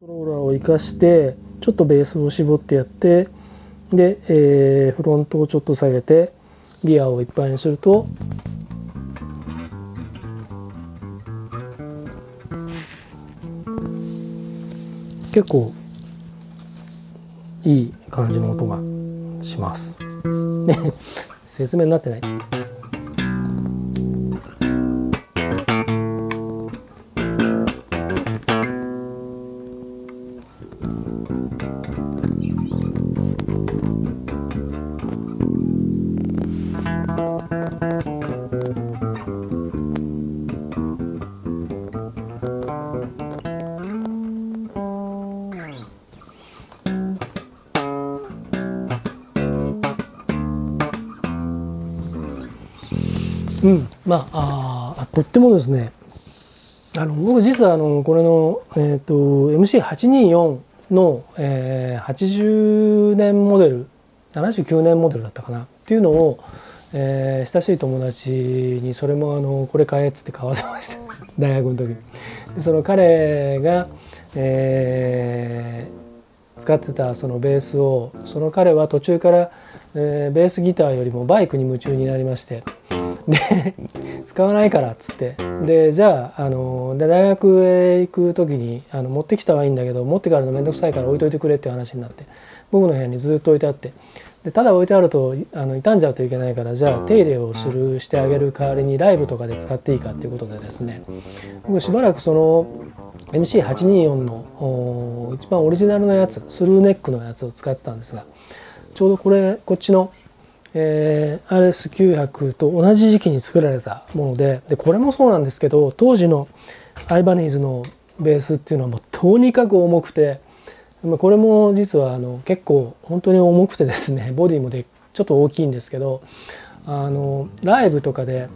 ントローラーを生かしてちょっとベースを絞ってやってで、えー、フロントをちょっと下げてギアをいっぱいにすると結構いい感じの音がします。説明になってない。うん、まああとってもですねあの僕実はあのこれの、えーと、MC824 の、えー、80年モデル79年モデルだったかなっていうのを、えー、親しい友達にそれもあのこれ買えっつって買わせました。大学の時に。その彼が、えー、使ってたそのベースをその彼は途中から、えー、ベースギターよりもバイクに夢中になりましてで使わないからっつって。でじゃああので大学へ行く時にあの持ってきたはいいんだけど持ってからの面倒くさいから置いといてくれっていう話になって僕の部屋にずっと置いてあって。でただ置いてあるとあの傷んじゃうといけないからじゃあ手入れをするしてあげる代わりにライブとかで使っていいかっていうことでですね。僕しばらくその MC824 の一番オリジナルのやつスルーネックのやつを使ってたんですがちょうどこれこっちのえー、RS900 と同じ時期に作られたものででこれもそうなんですけど当時のアイバニーズのベースっていうのはもうとにかく重くてこれも実はあの結構本当に重くてですね ボディもでちょっと大きいんですけどあのライブとかで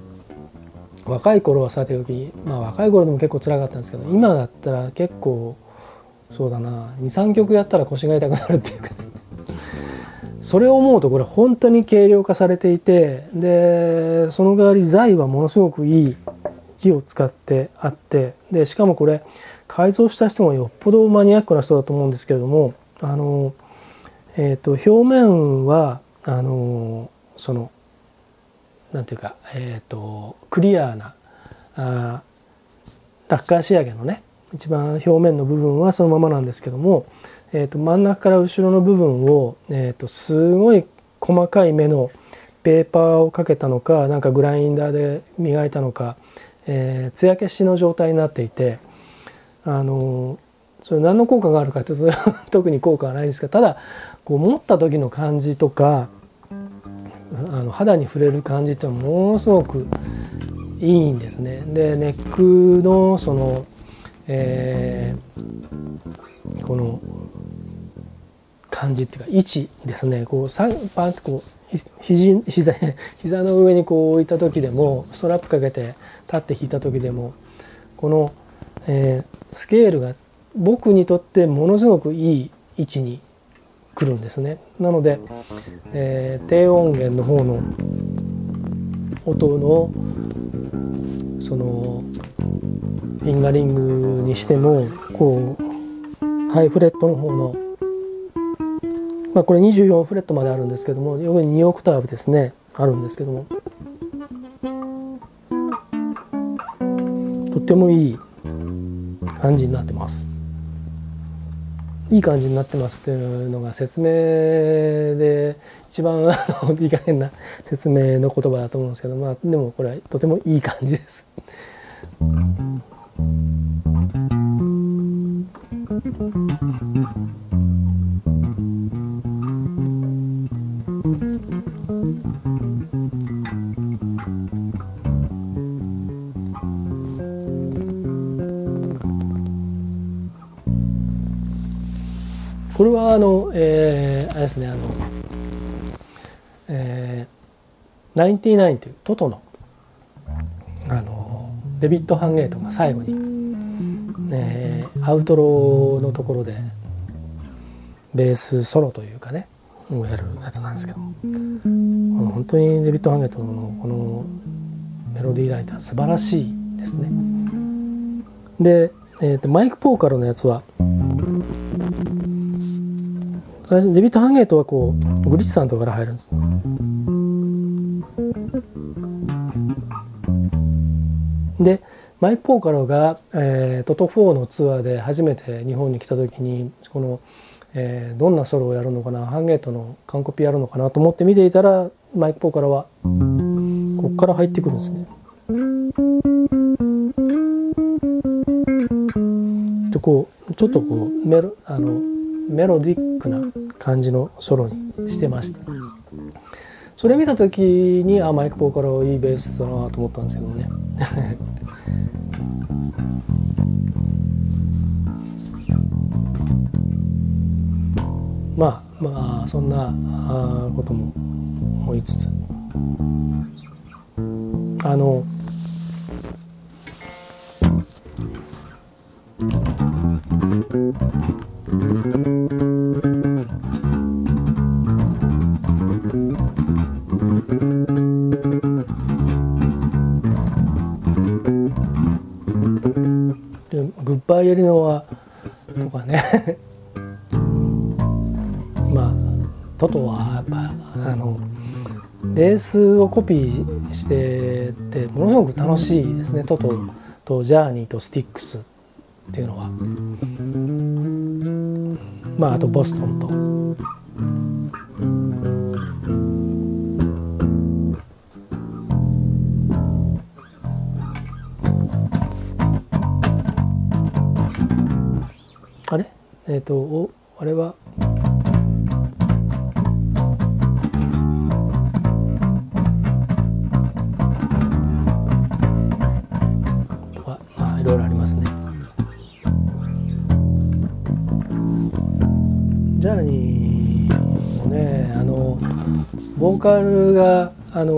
若い頃はさておきまあ若い頃でも結構辛かったんですけど今だったら結構そうだな23曲やったら腰が痛くなるっていうか、ね、それを思うとこれ本当に軽量化されていてでその代わり材はものすごくいい木を使ってあってでしかもこれ改造した人がよっぽどマニアックな人だと思うんですけれどもあの、えーと、表面はあのそのなんていうか、えーと、クリアーなあラッカー仕上げのね一番表面の部分はそのままなんですけどもえー、と真ん中から後ろの部分を、えー、とすごい細かい目のペーパーをかけたのかなんかグラインダーで磨いたのか、えー、艶消しの状態になっていてあのそれ何の効果があるかというと特に効果はないんですがただこう持った時の感じとかあの肌に触れる感じっていうのはものすごくいいんですね。でネックのその、えー、この感じっていうか位置ですねこうパンとこう肘膝 膝の上にこう置いた時でもストラップかけて立って引いた時でもこの、えー、スケールが僕にとってものすごくいい位置に来るんですね。なので、えー、低音源の方の音のそのフィンガリングにしてもこうハイフレットの方のまあ、これ24フレットまであるんですけども横に2オクターブですねあるんですけども。とってもいい感じになってます。いい感じになってますっていうのが説明で一番 あのいい加減な説明の言葉だと思うんですけどまあでもこれはとてもいい感じです。これはあの、えー、あれですねあの、えー、ナインティナインというトトのあのデビッド・ハンゲートが最後に、えー、アウトローのところでベースソロというかねをやるやつなんですけども本当にデビッド・ハンゲートのこのメロディーライター素晴らしいですね。で、えーと、マイク・ポーカルのやつは最初デビッド・ハンゲートはこうグリッサンとかから入るんです、でマイク・ポーカロが、えー、トト4のツアーで初めて日本に来た時にこの、えー、どんなソロをやるのかなハンゲートの完コピやるのかなと思って見ていたらマイク・ポーカロはこっから入ってくるんですね。でこうちょっとこうメロあのメロディックな感じのソロにしてました。それ見た時にあマイク・ポーカロいいベースだなと思ったんですけどね。まあまあそんなことも思いつつ。あのグッバイエリノアとかね。トトはやっぱあのベースをコピーしててものすごく楽しいですね。トトとジャーニーとスティックスっていうのは。まああとボストンと。あれ？えっ、ー、とおあれは？ボーカルがあの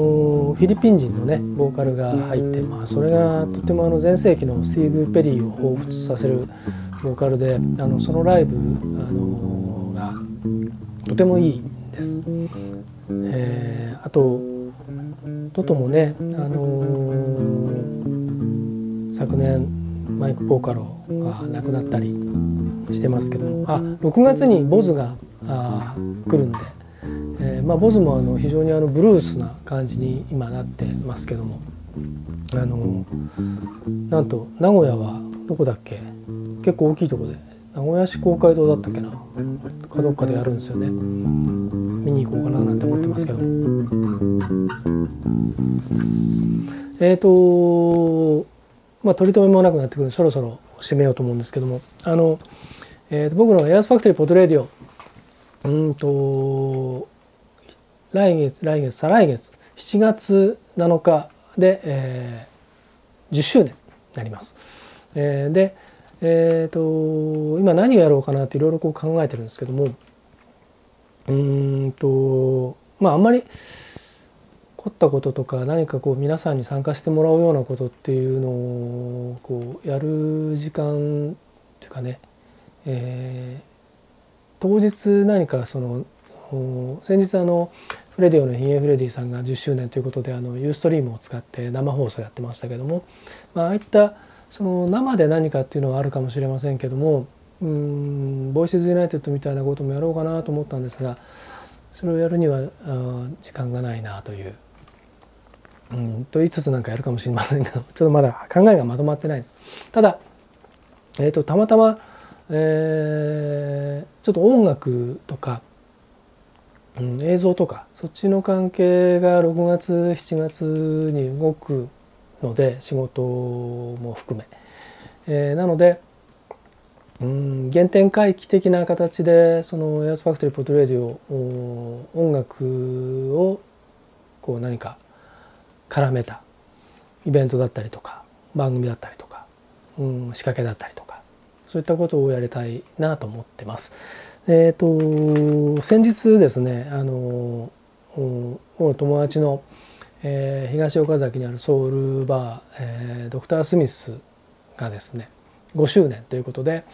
フィリピン人のねボーカルが入って、まあ、それがとてもあの全盛期のスティーブ・ペリーを彷彿させるボーカルであのそのライブあのがとてもいいです。えー、あとトトもね、あのー、昨年マイク・ポーカロが亡くなったりしてますけどあ6月にボズがあ来るんで。えー、まあ、ボズもあの非常にあのブルースな感じに今なってますけども。あのなんと名古屋はどこだっけ？結構大きいとこで。名古屋市公会堂だったっけな？かどっかでやるんですよね。見に行こうかななんて思ってますけどえっ、ー、とまあ取り留めもなくなってくるそろそろ締めようと思うんですけども。あの、えー、と僕のエアースファクトリーポッドレディオうんと来月来月再来月7月7日で、えー、10周年になります。えー、で、えーと、今何をやろうかなっていろいろこう考えてるんですけどもうんとまああんまり凝ったこととか何かこう皆さんに参加してもらうようなことっていうのをこうやる時間っていうかね、えー、当日何かその先日あのフレディオのヒゲフレディさんが10周年ということであのユーストリームを使って生放送やってましたけども、まあ、ああいったその生で何かっていうのはあるかもしれませんけどもうんボイスズユナイテッドみたいなこともやろうかなと思ったんですがそれをやるにはあ時間がないなという。うん、と言いつつなんかやるかもしれませんけどちょっとまだ考えがまとまってないです。ただ、えーとたまたまえー、ちょっと音楽とか、うん、映像とかそっちの関係が6月7月に動くので仕事も含め、えー、なので、うん、原点回帰的な形でそのエアスファクトリーポッドレディオ音楽をこう何か絡めたイベントだったりとか番組だったりとか、うん、仕掛けだったりとか。そういったことをやりたいなと思ってます。えっ、ー、と先日ですねあの友達の、えー、東岡崎にあるソウルバー、えー、ドクター・スミスがですね5周年ということで、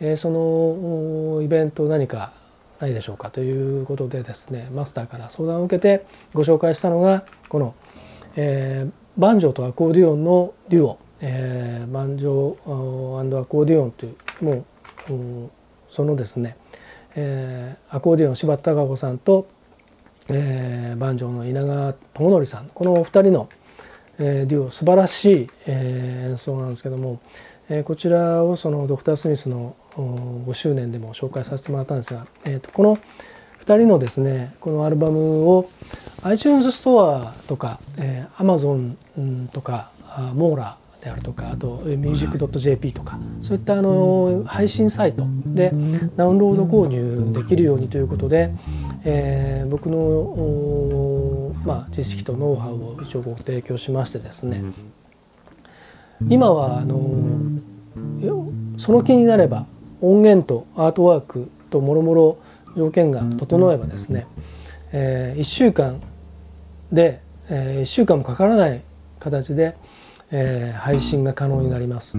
えー、そのイベント何かないでしょうかということでですねマスターから相談を受けてご紹介したのがこの、えー、バンジョーとアコーディオンのデュオえー、バンジョーアコーディオンというもうそのですね、えー、アコーディオン柴田孝子さんと、えー、バンジョーの稲川智則さんこのお二人の、えー、デュオ素晴らしい、えー、演奏なんですけども、えー、こちらをそのドクター・スミスの5周年でも紹介させてもらったんですが、えーと、この2人のですねこのアルバムを iTunes ストアとか、えー、Amazon とかモーラであるとかあと music.jp とかそういったあの配信サイトでダウンロード購入できるようにということで、えー、僕の、まあ、知識とノウハウを一応ご提供しましてですね。今はあのその気になれば音源とアートワークともろもろ条件が整えばですね、えー、1週間で、えー、1週間もかからない形で、えー、配信が可能になります、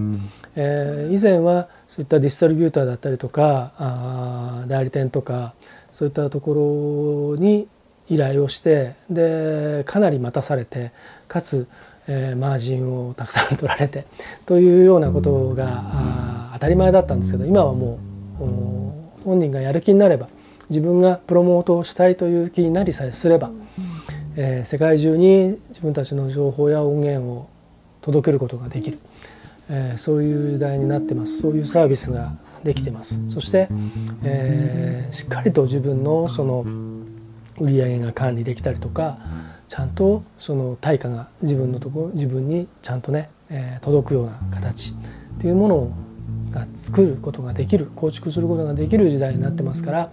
えー、以前はそういったディストリビューターだったりとかあ代理店とかそういったところに依頼をしてでかなり待たされてかつ、えー、マージンをたくさん取られてというようなことがあ当たり前だったんですけど今はもう本人がやる気になれば自分がプロモートをしたいという気になりさえすれば、えー、世界中に自分たちの情報や音源を届けることができる、えー、そういう時代になってます。そういうサービスができてます。そして、えー、しっかりと自分のその売り上げが管理できたりとかちゃんとその対価が自分のとこ自分にちゃんとね、えー、届くような形っていうものをが作ることができる構築することができる時代になってますから、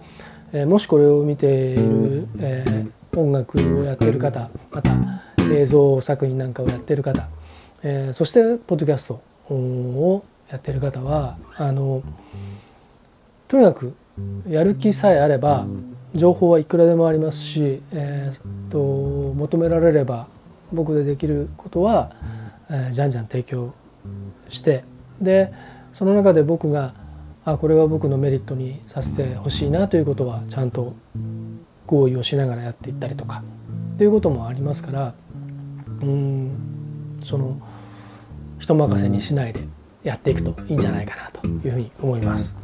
えー、もしこれを見ている、えー、音楽をやってる方また映像作品なんかをやってる方えー、そしてポッドキャストをやってる方はあのとにかくやる気さえあれば情報はいくらでもありますし、えー、と求められれば僕でできることは、えー、じゃんじゃん提供してでその中で僕があこれは僕のメリットにさせてほしいなということはちゃんと合意をしながらやっていったりとかっていうこともありますからうんその人任せにしないでやっていくといいんじゃないかなというふうに思います。